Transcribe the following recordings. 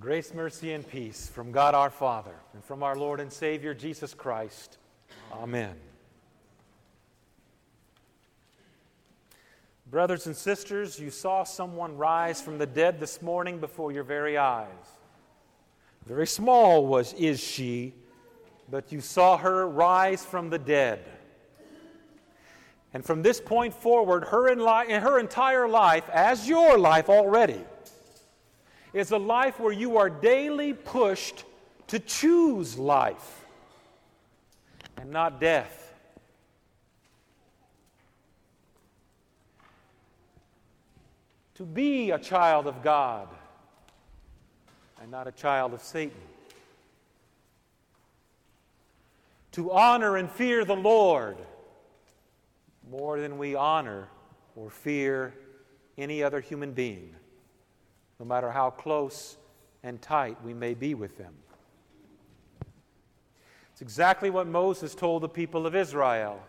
Grace, mercy, and peace from God our Father and from our Lord and Savior Jesus Christ. Amen. Brothers and sisters, you saw someone rise from the dead this morning before your very eyes. Very small was is she, but you saw her rise from the dead. And from this point forward, her, in her entire life, as your life already, is a life where you are daily pushed to choose life and not death. To be a child of God and not a child of Satan. To honor and fear the Lord more than we honor or fear any other human being no matter how close and tight we may be with them. It's exactly what Moses told the people of Israel.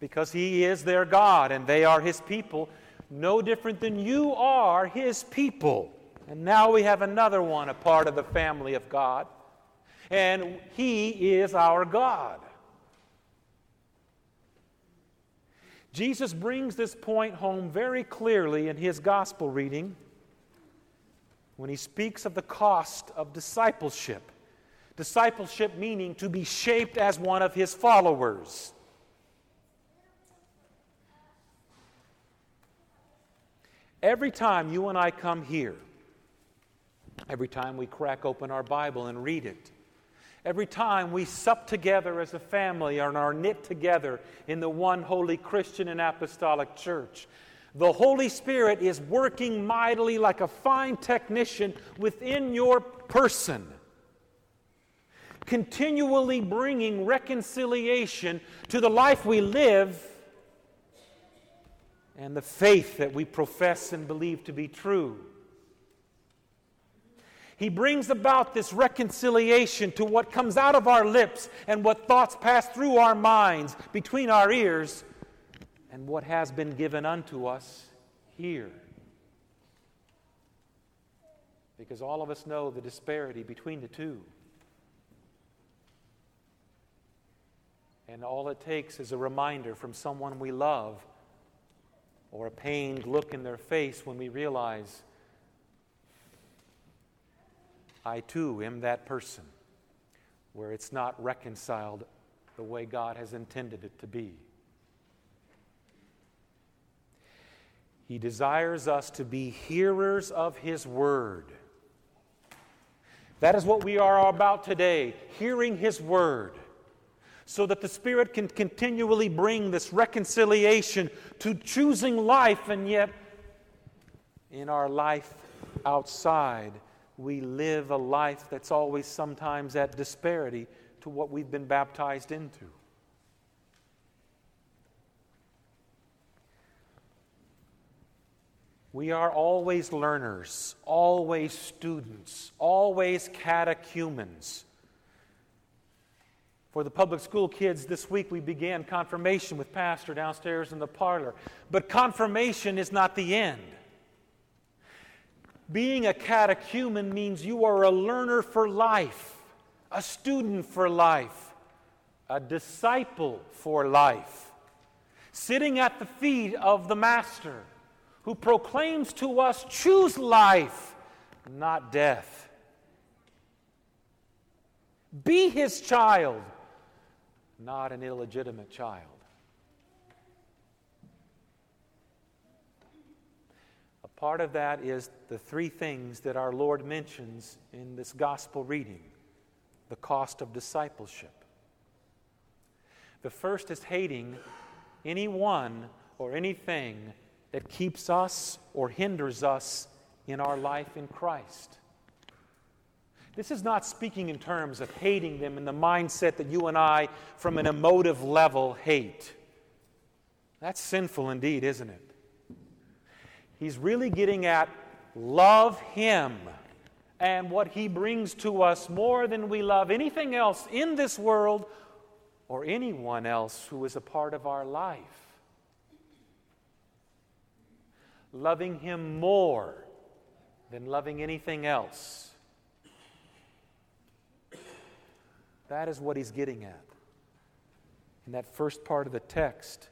Because he is their God and they are his people, no different than you are his people. And now we have another one, a part of the family of God. And he is our God. Jesus brings this point home very clearly in his gospel reading when he speaks of the cost of discipleship. Discipleship meaning to be shaped as one of his followers. Every time you and I come here, every time we crack open our Bible and read it, every time we sup together as a family and are knit together in the one holy Christian and apostolic church, the Holy Spirit is working mightily like a fine technician within your person, continually bringing reconciliation to the life we live and the faith that we profess and believe to be true. He brings about this reconciliation to what comes out of our lips and what thoughts pass through our minds between our ears and what has been given unto us here. Because all of us know the disparity between the two. And all it takes is a reminder from someone we love or a pained look in their face when we realize I too am that person where it's not reconciled the way God has intended it to be. He desires us to be hearers of His word. That is what we are about today, hearing His word, so that the Spirit can continually bring this reconciliation to choosing life, and yet in our life outside, we live a life that's always sometimes at disparity to what we've been baptized into. We are always learners, always students, always catechumens. For the public school kids this week, we began confirmation with Pastor downstairs in the parlor. But confirmation is not the end. Being a catechumen means you are a learner for life, a student for life, a disciple for life, sitting at the feet of the Master who proclaims to us choose life, not death. Be his child, not an illegitimate child. A part of that is the three things that our Lord mentions in this gospel reading the cost of discipleship. The first is hating anyone or anything that keeps us or hinders us in our life in Christ. This is not speaking in terms of hating them in the mindset that you and I, from an emotive level, hate. That's sinful indeed, isn't it? He's really getting at love Him and what He brings to us more than we love anything else in this world or anyone else who is a part of our life loving Him more than loving anything else. That is what he's getting at. In that first part of the text,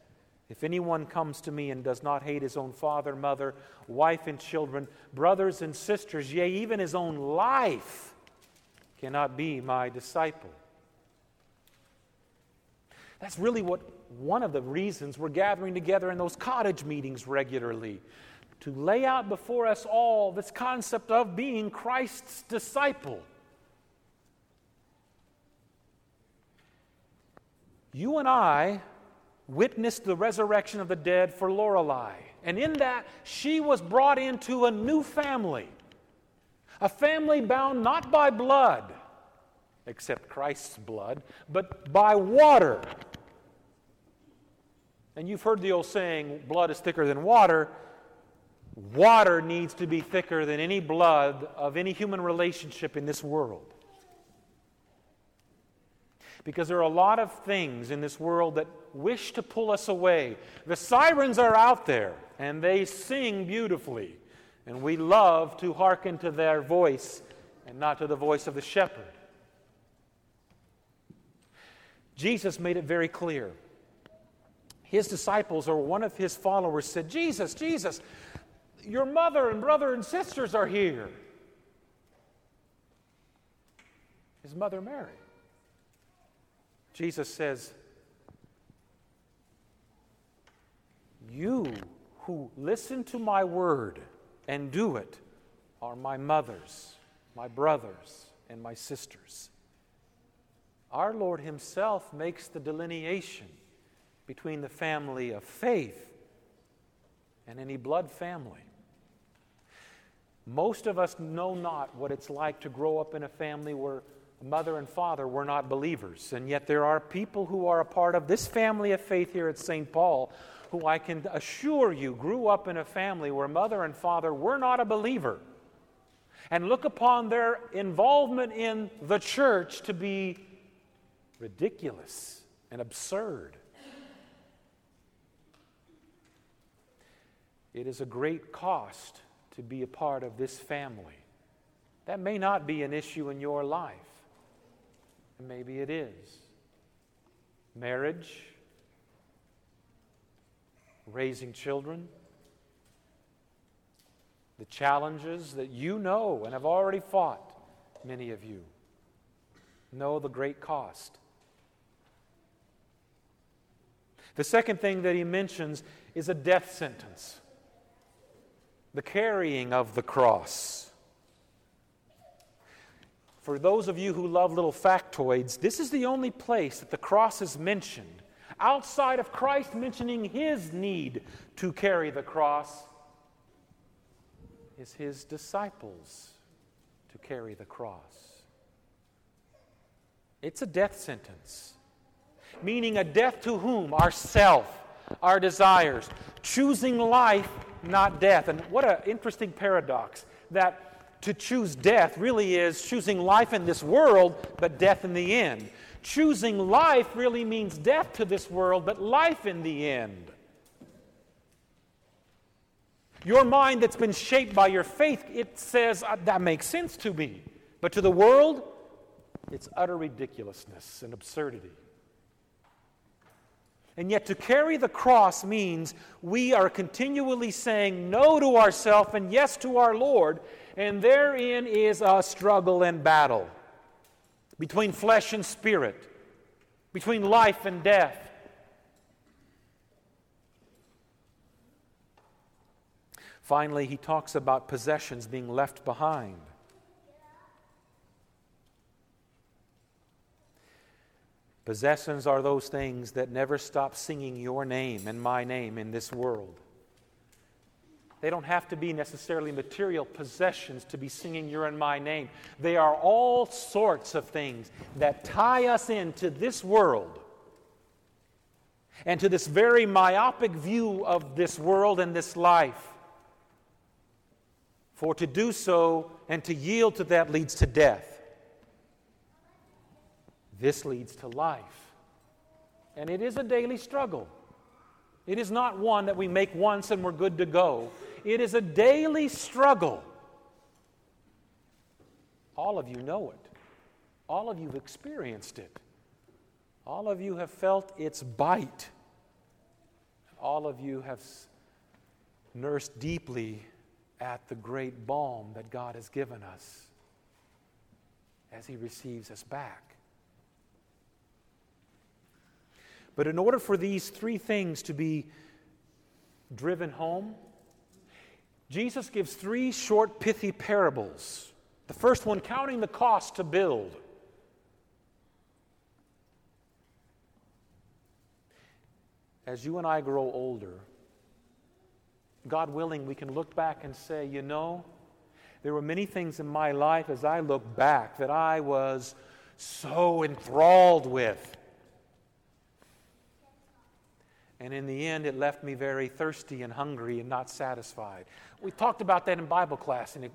if anyone comes to me and does not hate his own father, mother, wife, and children, brothers and sisters, yea, even his own life, cannot be my disciple. That's really what one of the reasons we're gathering together in those cottage meetings regularly to lay out before us all this concept of being Christ's disciple. You and I witnessed the resurrection of the dead for Lorelei. And in that, she was brought into a new family. A family bound not by blood, except Christ's blood, but by water. And you've heard the old saying, blood is thicker than water. Water needs to be thicker than any blood of any human relationship in this world. Because there are a lot of things in this world that wish to pull us away. The sirens are out there, and they sing beautifully. And we love to hearken to their voice and not to the voice of the shepherd. Jesus made it very clear. His disciples, or one of his followers, said, Jesus, Jesus, your mother and brother and sisters are here. His mother Mary. Jesus says, You who listen to my word and do it are my mothers, my brothers, and my sisters. Our Lord Himself makes the delineation between the family of faith and any blood family. Most of us know not what it's like to grow up in a family where mother and father were not believers. And yet there are people who are a part of this family of faith here at St. Paul who I can assure you grew up in a family where mother and father were not a believer. And look upon their involvement in the church to be ridiculous and absurd. It is a great cost to be a part of this family. That may not be an issue in your life, and maybe it is. Marriage, raising children, the challenges that you know and have already fought, many of you know the great cost. The second thing that he mentions is a death sentence the carrying of the cross. For those of you who love little factoids, this is the only place that the cross is mentioned outside of Christ mentioning his need to carry the cross is his disciples to carry the cross. It's a death sentence, meaning a death to whom? Ourself, our desires, choosing life not death. And what an interesting paradox that to choose death really is choosing life in this world, but death in the end. Choosing life really means death to this world, but life in the end. Your mind that's been shaped by your faith, it says, uh, that makes sense to me. But to the world, it's utter ridiculousness and absurdity. And yet, to carry the cross means we are continually saying no to ourselves and yes to our Lord, and therein is a struggle and battle between flesh and spirit, between life and death. Finally, he talks about possessions being left behind. Possessions are those things that never stop singing your name and my name in this world. They don't have to be necessarily material possessions to be singing your and my name. They are all sorts of things that tie us into this world and to this very myopic view of this world and this life. For to do so and to yield to that leads to death. This leads to life. And it is a daily struggle. It is not one that we make once and we're good to go. It is a daily struggle All of you know it. All of you have experienced it. All of you have felt its bite. All of you have nursed deeply at the great balm that God has given us as He receives us back. But in order for these three things to be driven home, Jesus gives three short, pithy parables. The first one, counting the cost to build. As you and I grow older, God willing, we can look back and say, you know, there were many things in my life as I look back that I was so enthralled with. And in the end, it left me very thirsty and hungry and not satisfied. We talked about that in Bible class, and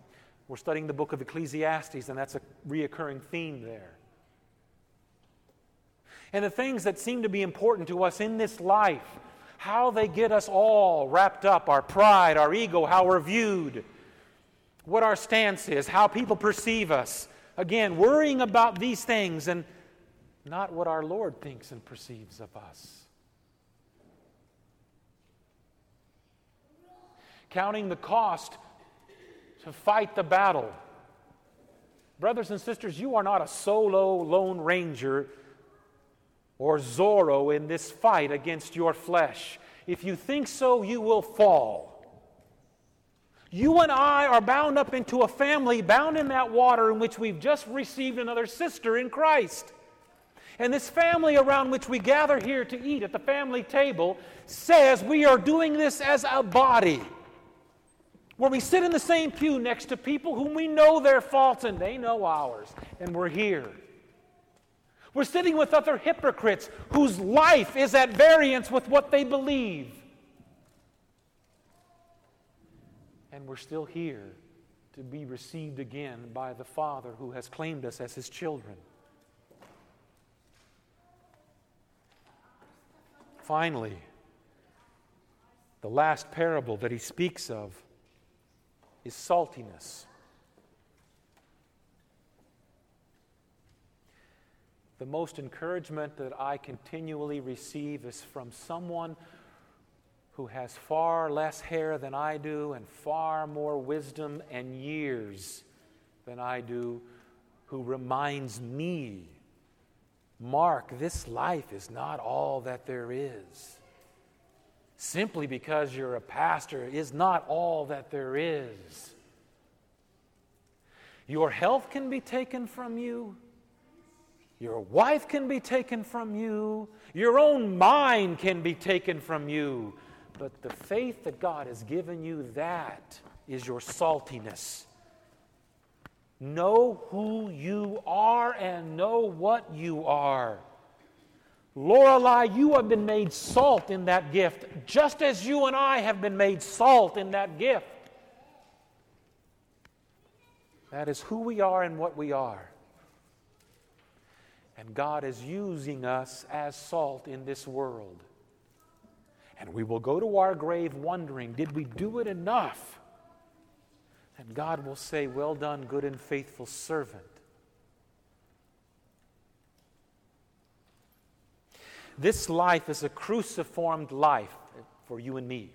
we're studying the book of Ecclesiastes, and that's a reoccurring theme there. And the things that seem to be important to us in this life, how they get us all wrapped up our pride, our ego, how we're viewed, what our stance is, how people perceive us. Again, worrying about these things and not what our Lord thinks and perceives of us. Counting the cost to fight the battle. Brothers and sisters, you are not a solo lone ranger or Zorro in this fight against your flesh. If you think so, you will fall. You and I are bound up into a family, bound in that water in which we've just received another sister in Christ. And this family around which we gather here to eat at the family table says we are doing this as a body. Where we sit in the same pew next to people whom we know their faults and they know ours, and we're here. We're sitting with other hypocrites whose life is at variance with what they believe. And we're still here to be received again by the Father who has claimed us as his children. Finally, the last parable that he speaks of is saltiness. The most encouragement that I continually receive is from someone who has far less hair than I do and far more wisdom and years than I do, who reminds me Mark, this life is not all that there is. Simply because you're a pastor is not all that there is. Your health can be taken from you. Your wife can be taken from you. Your own mind can be taken from you. But the faith that God has given you, that is your saltiness. Know who you are and know what you are. Lorelei, you have been made salt in that gift, just as you and I have been made salt in that gift. That is who we are and what we are. And God is using us as salt in this world. And we will go to our grave wondering, did we do it enough? And God will say, Well done, good and faithful servant. This life is a cruciformed life for you and me.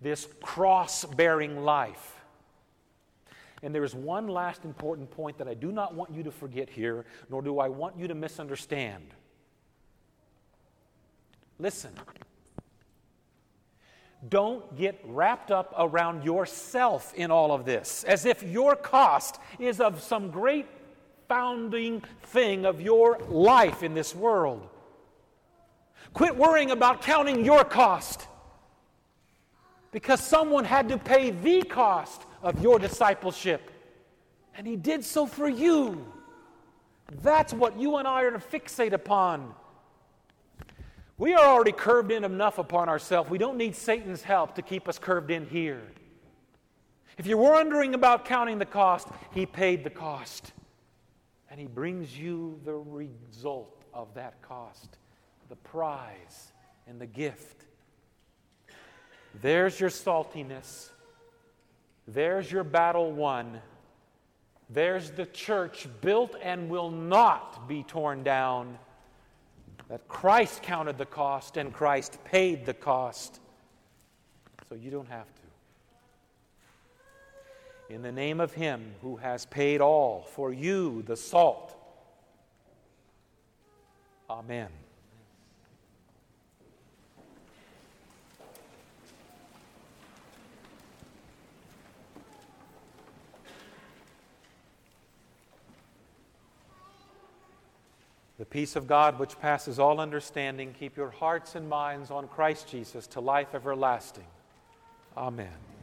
This cross bearing life. And there is one last important point that I do not want you to forget here, nor do I want you to misunderstand. Listen. Don't get wrapped up around yourself in all of this, as if your cost is of some great founding thing of your life in this world. Quit worrying about counting your cost because someone had to pay the cost of your discipleship. And he did so for you. That's what you and I are to fixate upon. We are already curved in enough upon ourselves. We don't need Satan's help to keep us curved in here. If you're wondering about counting the cost, he paid the cost. And he brings you the result of that cost the prize and the gift. There's your saltiness. There's your battle won. There's the church built and will not be torn down. That Christ counted the cost and Christ paid the cost. So you don't have to. In the name of Him who has paid all for you, the salt. Amen. The peace of God, which passes all understanding, keep your hearts and minds on Christ Jesus to life everlasting. Amen.